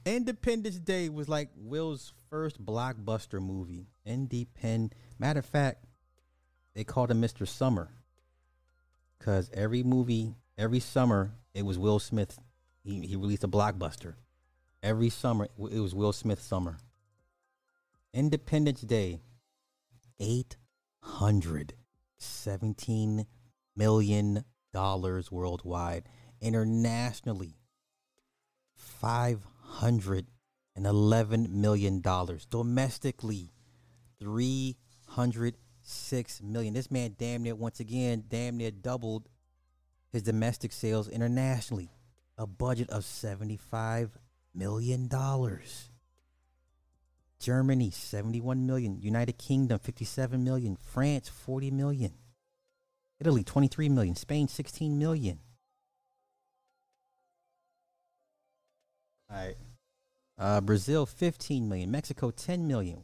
Independence Day was like Will's first blockbuster movie. Independent. Matter of fact, they called him Mr. Summer because every movie, every summer, it was Will Smith. He, he released a blockbuster. Every summer, it was Will Smith summer. Independence Day, 817 million dollars worldwide. Internationally, 511 million dollars. Domestically, 300 six million. This man damn near once again damn near doubled his domestic sales internationally. A budget of seventy-five million dollars. Germany 71 million, United Kingdom 57 million, France 40 million, Italy 23 million, Spain 16 million. All right. Uh, Brazil 15 million, Mexico 10 million,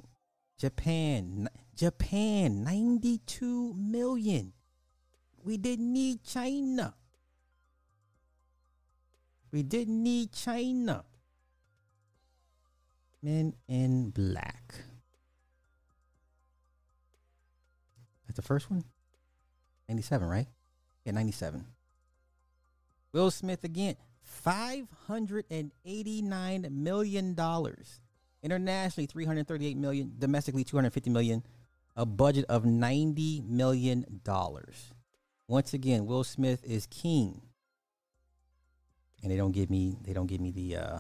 Japan Japan 92 million. We didn't need China. We didn't need China. Men in Black. That's the first one? 97, right? Yeah, 97. Will Smith again. $589 million. Internationally, 338 million. Domestically, 250 million. A budget of 90 million dollars. Once again, Will Smith is king. And they don't give me they don't give me the uh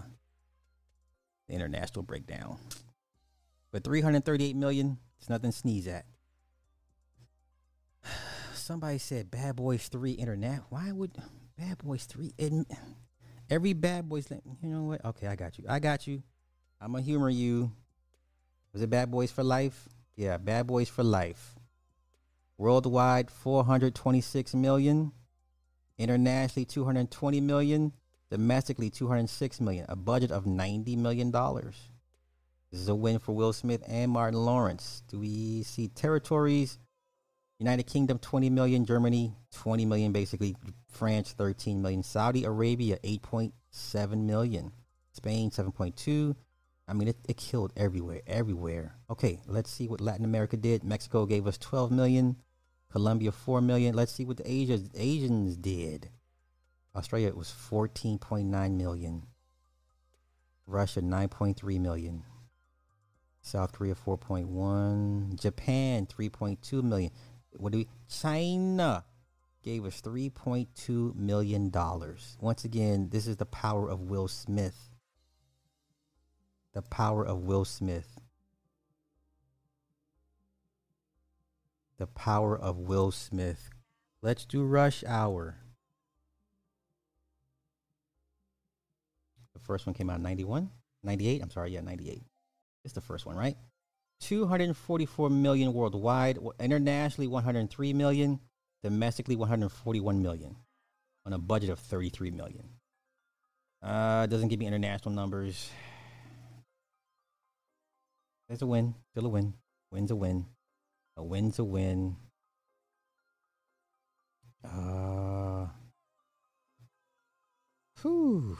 the international breakdown. But 338 million, it's nothing to sneeze at. Somebody said Bad Boys 3 internet. Why would Bad Boys 3 in every Bad Boys you know what? Okay, I got you. I got you. I'm gonna humor you. Was it Bad Boys for Life? Yeah, Bad Boys for Life. Worldwide 426 million. Internationally 220 million. Domestically 206 million. A budget of 90 million dollars. This is a win for Will Smith and Martin Lawrence. Do we see territories? United Kingdom 20 million, Germany 20 million basically, France 13 million, Saudi Arabia 8.7 million, Spain 7.2. I mean, it, it killed everywhere, everywhere. Okay, let's see what Latin America did. Mexico gave us 12 million, Colombia 4 million. Let's see what the Asia, Asians did. Australia it was 14.9 million. Russia 9.3 million. South Korea 4.1. Japan 3.2 million what do we China gave us 3.2 million dollars. Once again, this is the power of Will Smith. The power of Will Smith. The power of Will Smith. Let's do Rush Hour. The first one came out in 91, 98. I'm sorry, yeah, 98. It's the first one, right? 244 million worldwide, internationally 103 million, domestically 141 million on a budget of 33 million. Uh, doesn't give me international numbers. There's a win, still a win. Win's a win. A win's a win. Uh, whew.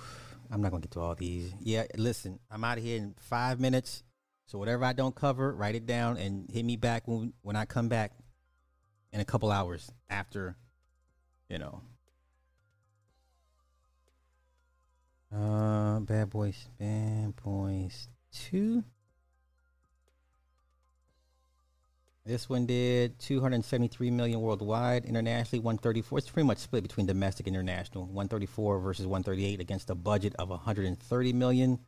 I'm not gonna get to all these. Yeah, listen, I'm out of here in five minutes. So whatever I don't cover, write it down and hit me back when when I come back in a couple hours after, you know. Uh, Bad Boys, Bad Boys Two. This one did 273 million worldwide, internationally 134. It's pretty much split between domestic and international. 134 versus 138 against a budget of 130 million.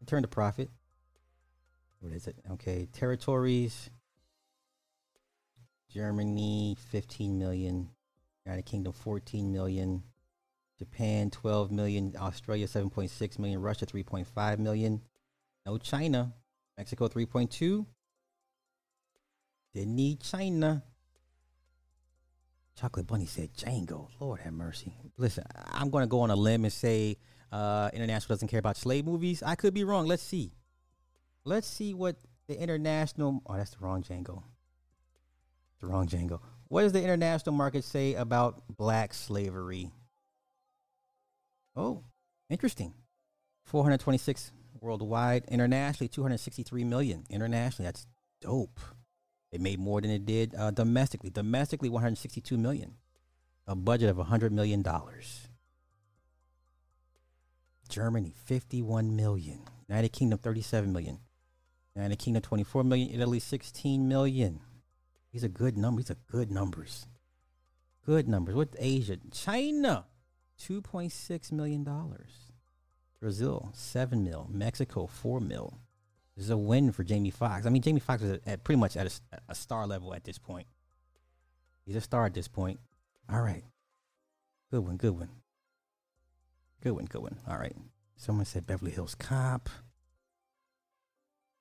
Return to profit what is it? Okay, territories. Germany, 15 million. United Kingdom, 14 million. Japan, 12 million. Australia, 7.6 million. Russia, 3.5 million. No China. Mexico, 3.2. Didn't need China. Chocolate Bunny said Django. Lord have mercy. Listen, I'm going to go on a limb and say uh, International doesn't care about slave movies. I could be wrong. Let's see. Let's see what the international. Oh, that's the wrong Django. The wrong Django. What does the international market say about black slavery? Oh, interesting. 426 worldwide. Internationally, 263 million. Internationally, that's dope. It made more than it did uh, domestically. Domestically, 162 million. A budget of 100 million dollars. Germany, 51 million. United Kingdom, 37 million. United Kingdom 24 million, Italy 16 million. These are good numbers. These are good numbers. Good numbers. What Asia? China, 2.6 million dollars. Brazil, 7 mil. Mexico, 4 mil. This is a win for Jamie Foxx. I mean, Jamie Foxx is at, pretty much at a, a star level at this point. He's a star at this point. All right. Good one, good one. Good one, good one. All right. Someone said Beverly Hills Cop.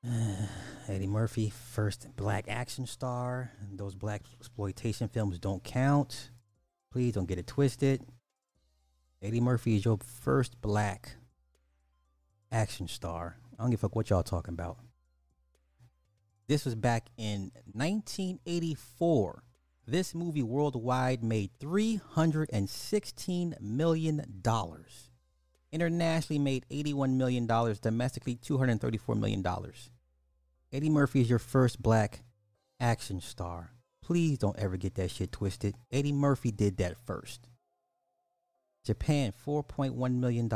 Eddie Murphy, first black action star. Those black exploitation films don't count. Please don't get it twisted. Eddie Murphy is your first black action star. I don't give a fuck what y'all talking about. This was back in 1984. This movie worldwide made $316 million. Internationally made $81 million. Domestically, $234 million. Eddie Murphy is your first black action star. Please don't ever get that shit twisted. Eddie Murphy did that first. Japan, $4.1 million.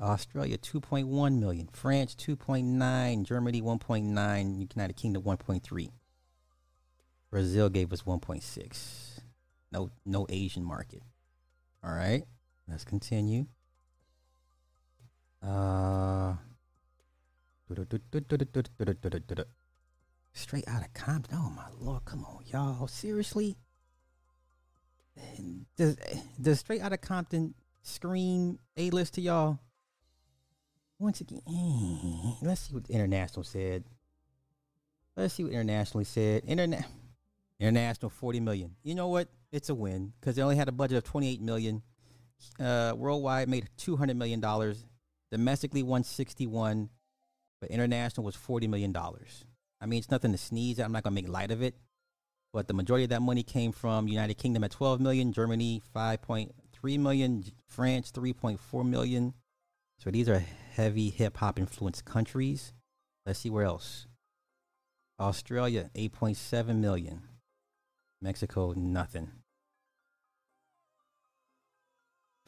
Australia 2.1 million, France 2.9, Germany 1.9, United Kingdom 1.3. Brazil gave us 1.6. No no Asian market. All right. Let's continue. Uh Straight out of Compton. Oh my lord, come on, y'all. Seriously? Does does straight out of Compton scream A list to y'all? Once again, let's see what the international said. Let's see what internationally said. Internet international 40 million. You know what? It's a win because they only had a budget of 28 million. Uh, worldwide made 200 million dollars. Domestically 161, but international was 40 million dollars. I mean, it's nothing to sneeze at. I'm not gonna make light of it, but the majority of that money came from United Kingdom at 12 million, Germany 5.3 million, France 3.4 million. So these are heavy hip hop influenced countries. Let's see where else. Australia, 8.7 million. Mexico, nothing.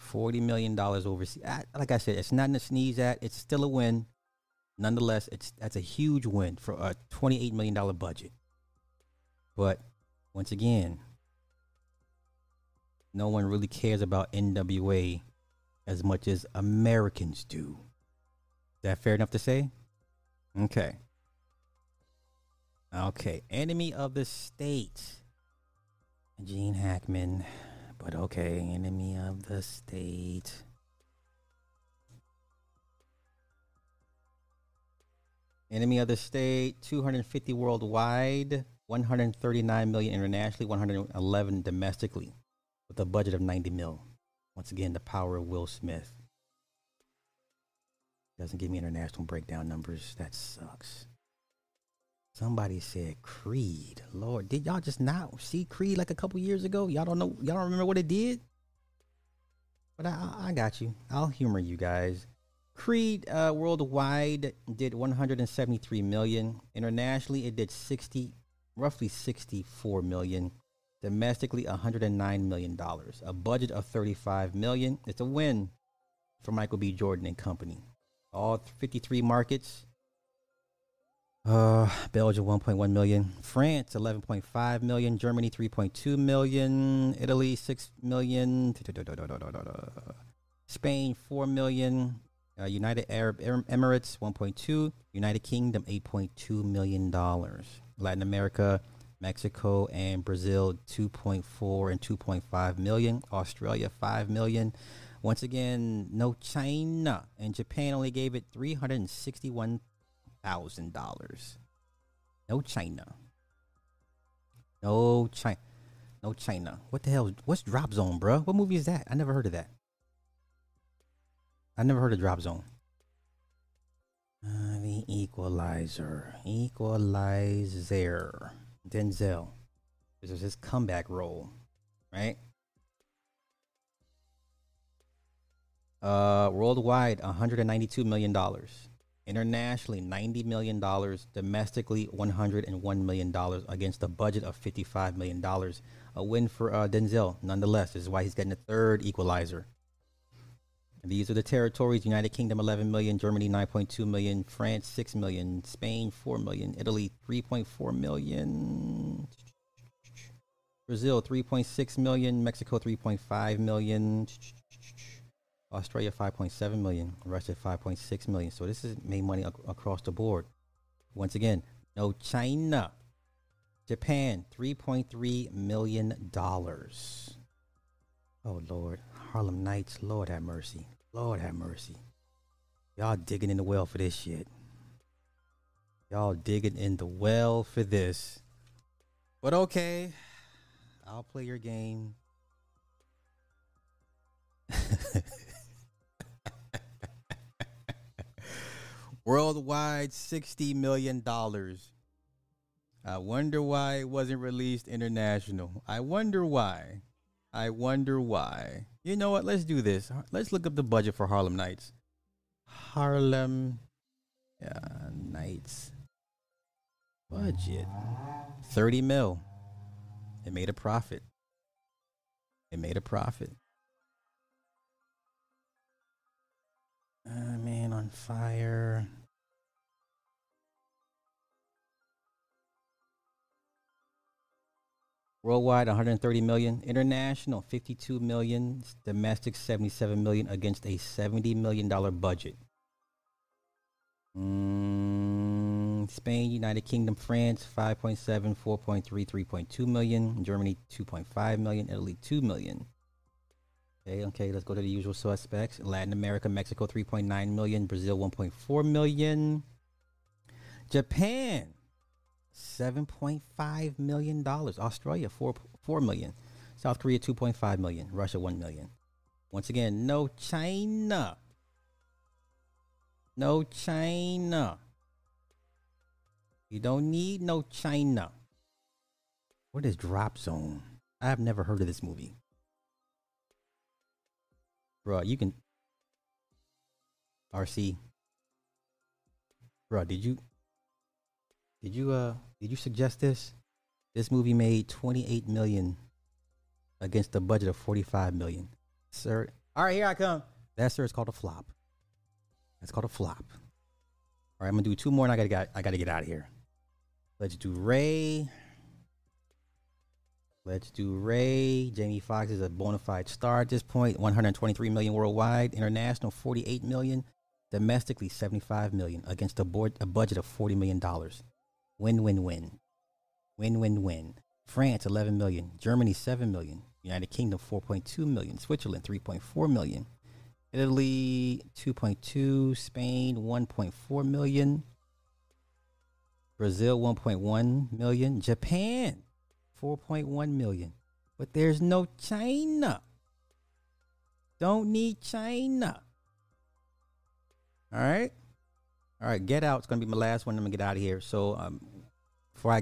$40 million overseas. Ah, like I said, it's nothing to sneeze at. It's still a win. Nonetheless, it's that's a huge win for a $28 million budget. But once again, no one really cares about NWA as much as Americans do that fair enough to say? Okay. Okay. Enemy of the state. Gene Hackman. But okay. Enemy of the state. Enemy of the state, 250 worldwide, 139 million internationally, 111 domestically, with a budget of 90 mil. Once again, the power of Will Smith. Doesn't give me international breakdown numbers. That sucks. Somebody said Creed. Lord, did y'all just not see Creed like a couple years ago? Y'all don't know. Y'all don't remember what it did. But I, I got you. I'll humor you guys. Creed uh, worldwide did 173 million. Internationally, it did 60, roughly 64 million. Domestically, 109 million dollars. A budget of 35 million. It's a win for Michael B. Jordan and company all 53 markets. Uh, Belgium 1.1 million, France 11.5 million, Germany 3.2 million, Italy 6 million, Spain 4 million, uh, United Arab Emirates 1.2, United Kingdom 8.2 million dollars, Latin America, Mexico and Brazil 2.4 and 2.5 million, Australia 5 million, once again, no China. And Japan only gave it $361,000. No China. No China. No China. What the hell? What's Drop Zone, bro? What movie is that? I never heard of that. I never heard of Drop Zone. Uh, the Equalizer. Equalizer. Denzel. This is his comeback role, right? Uh, worldwide, 192 million dollars. Internationally, 90 million dollars. Domestically, 101 million dollars against a budget of 55 million dollars. A win for uh, Denzel, nonetheless. This is why he's getting a third equalizer. These are the territories: United Kingdom, 11 million; Germany, 9.2 million; France, 6 million; Spain, 4 million; Italy, 3.4 million. Brazil 3.6 million, Mexico 3.5 million, Australia 5.7 million, Russia 5.6 million. So this is made money ac- across the board. Once again, no China. Japan 3.3 million dollars. Oh Lord, Harlem Nights, Lord have mercy. Lord have mercy. Y'all digging in the well for this shit. Y'all digging in the well for this. But okay, I'll play your game. Worldwide, $60 million. I wonder why it wasn't released international. I wonder why. I wonder why. You know what? Let's do this. Let's look up the budget for Harlem Nights. Harlem uh, Nights budget 30 mil. It made a profit. It made a profit. Uh, man on fire. Worldwide 130 million, international 52 million, domestic 77 million against a 70 million dollar budget. Mm, Spain, United Kingdom, France 5.7, 4.3, 3.2 million, Germany 2.5 million, Italy 2 million. Okay, okay, let's go to the usual suspects. Latin America, Mexico 3.9 million, Brazil 1.4 million. Japan $7.5 million. Australia, 4, 4 million. South Korea, 2.5 million. Russia, 1 million. Once again, no China. No China. You don't need no China. What is Drop Zone? I have never heard of this movie. Bro, you can. RC. Bro, did you did you uh did you suggest this? This movie made 28 million against a budget of 45 million. Sir, all right, here I come. That sir is called a flop. That's called a flop. All right, I'm gonna do two more, and I gotta I gotta get out of here. Let's do Ray. Let's do Ray. Jamie Foxx is a bona fide star at this point. 123 million worldwide, international 48 million, domestically 75 million against a board a budget of 40 million dollars. Win win win. Win win win. France 11 million, Germany 7 million, United Kingdom 4.2 million, Switzerland 3.4 million, Italy 2.2, Spain 1.4 million, Brazil 1.1 million, Japan 4.1 million. But there's no China. Don't need China. All right. All right. Get out. It's gonna be my last one. I'm gonna get out of here. So um, before I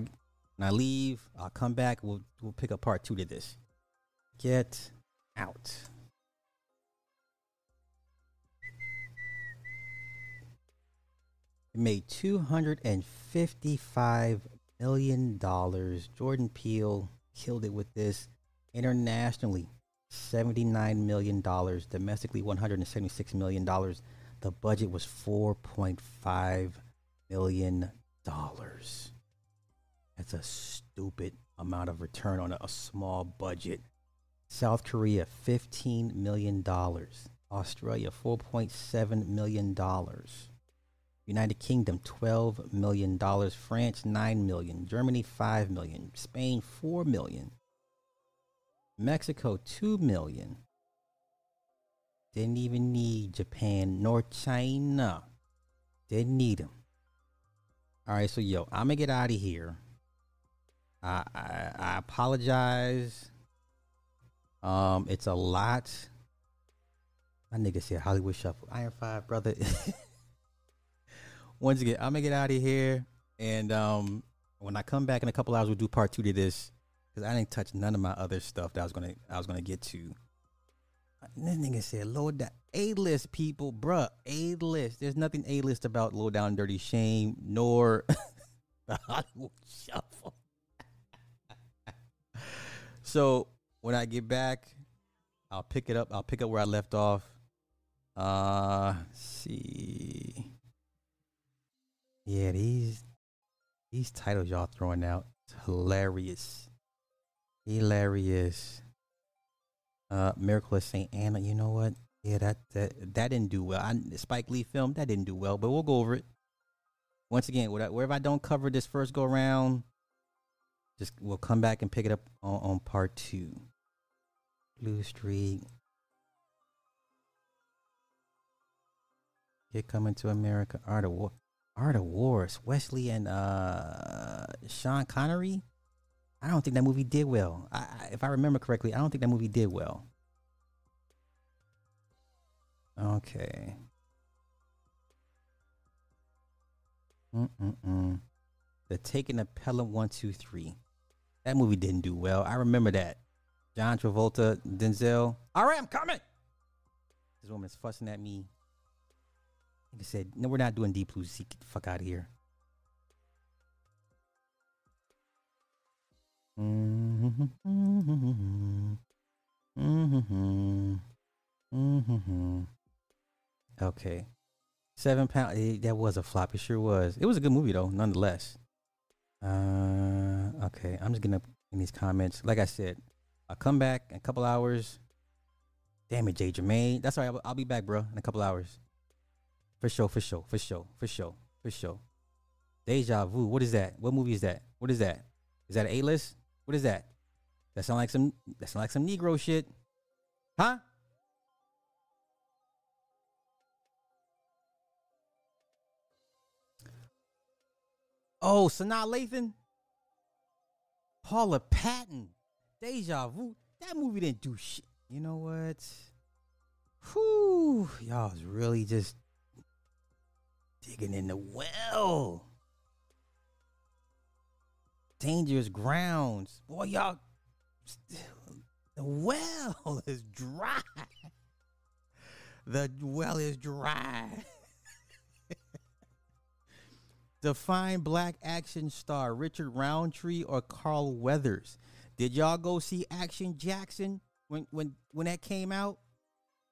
when I leave, I'll come back. We'll we'll pick up part two to this. Get out. It made two hundred and fifty-five million dollars. Jordan Peele killed it with this. Internationally, seventy-nine million dollars. Domestically, one hundred and seventy-six million dollars. The budget was four point five million dollars. That's a stupid amount of return on a, a small budget. South Korea, fifteen million dollars. Australia, four point seven million dollars. United Kingdom, $12 million. France, 9 million. Germany, 5 million. Spain, 4 million. Mexico, 2 million. Didn't even need Japan nor China. Didn't need them. All right, so yo, I'm gonna get out of here. I, I I apologize. Um, it's a lot. My nigga said Hollywood Shuffle. Iron Five, brother. once again, I'm gonna get out of here, and um, when I come back in a couple hours, we'll do part two to this because I didn't touch none of my other stuff that I was gonna I was gonna get to. This nigga said low down A list people, bruh. A list. There's nothing A list about low down dirty shame nor the Hollywood Shuffle. so when I get back, I'll pick it up. I'll pick up where I left off. Uh, see. Yeah, these these titles y'all throwing out, hilarious, hilarious. Uh, Miracle of Saint Anna. You know what? Yeah, that that that didn't do well. I, Spike Lee film that didn't do well, but we'll go over it. Once again, wherever I don't cover this first go round, just we'll come back and pick it up on, on part two. Blue Streak. Get coming to America. Art of War. Art of Wars. Wesley and uh Sean Connery. I don't think that movie did well. I, I, if I remember correctly, I don't think that movie did well. Okay. Mm-mm-mm. The Taking a Pelham 123. That movie didn't do well. I remember that. John Travolta, Denzel. All right, I'm coming. This woman's fussing at me. I said, no, we're not doing Deep Blue Sea. Get the fuck out of here. Mm-hmm. Okay. Seven pound. Eh, that was a flop. It sure was. It was a good movie though, nonetheless. Uh, okay. I'm just gonna in these comments. Like I said, I'll come back in a couple hours. Damn it, Jay Jermaine. That's all right. I'll be back, bro, in a couple hours. For sure. For sure. For sure. For sure. For sure. Deja vu. What is that? What movie is that? What is that? Is that an A list? What is that? That sound like some. That sound like some Negro shit, huh? Oh, Sanaa Lathan, Paula Patton, Deja Vu. That movie didn't do shit. You know what? Whew, y'all was really just digging in the well. Dangerous grounds. Boy, y'all, the well is dry. The well is dry. Define black action star Richard Roundtree or Carl Weathers. Did y'all go see Action Jackson when when when that came out?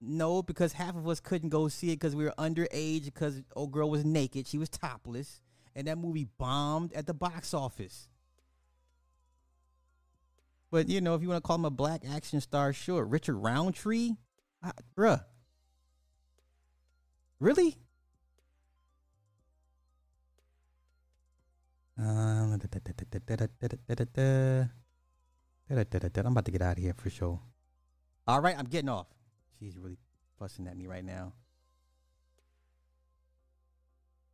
No, because half of us couldn't go see it because we were underage because old girl was naked. She was topless. And that movie bombed at the box office. But you know, if you want to call him a black action star, sure. Richard Roundtree? I, bruh. Really? Um, I'm about to get out of here for sure. All right, I'm getting off. She's really fussing at me right now.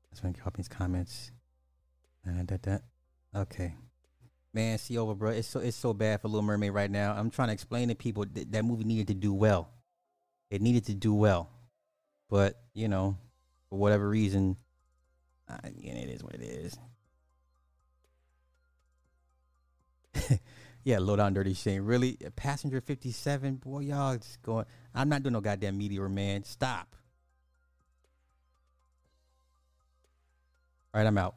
That's when these comments. Okay. Man, see over, bro. It's so it's so bad for Little Mermaid right now. I'm trying to explain to people that that movie needed to do well. It needed to do well, but you know, for whatever reason, uh, again, it is what it is. yeah, low down dirty Shame. Really? Passenger 57? Boy, y'all just going. I'm not doing no goddamn meteor, man. Stop. All right, I'm out.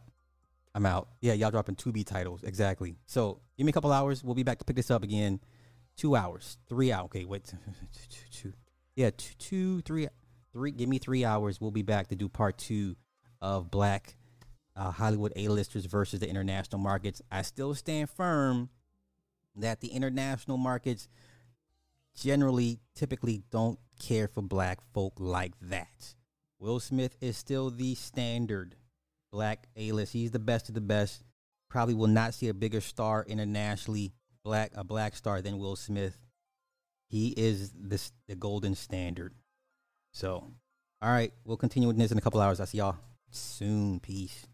I'm out. Yeah, y'all dropping 2B titles. Exactly. So give me a couple hours. We'll be back to pick this up again. Two hours. Three hours. Okay, wait. two. Yeah, two, two, three, three. Give me three hours. We'll be back to do part two of Black uh, Hollywood A-listers versus the international markets. I still stand firm that the international markets generally typically don't care for black folk like that. Will Smith is still the standard black A-list. He's the best of the best. Probably will not see a bigger star internationally, black a black star than Will Smith. He is the the golden standard. So, all right, we'll continue with this in a couple hours. I'll see y'all soon. Peace.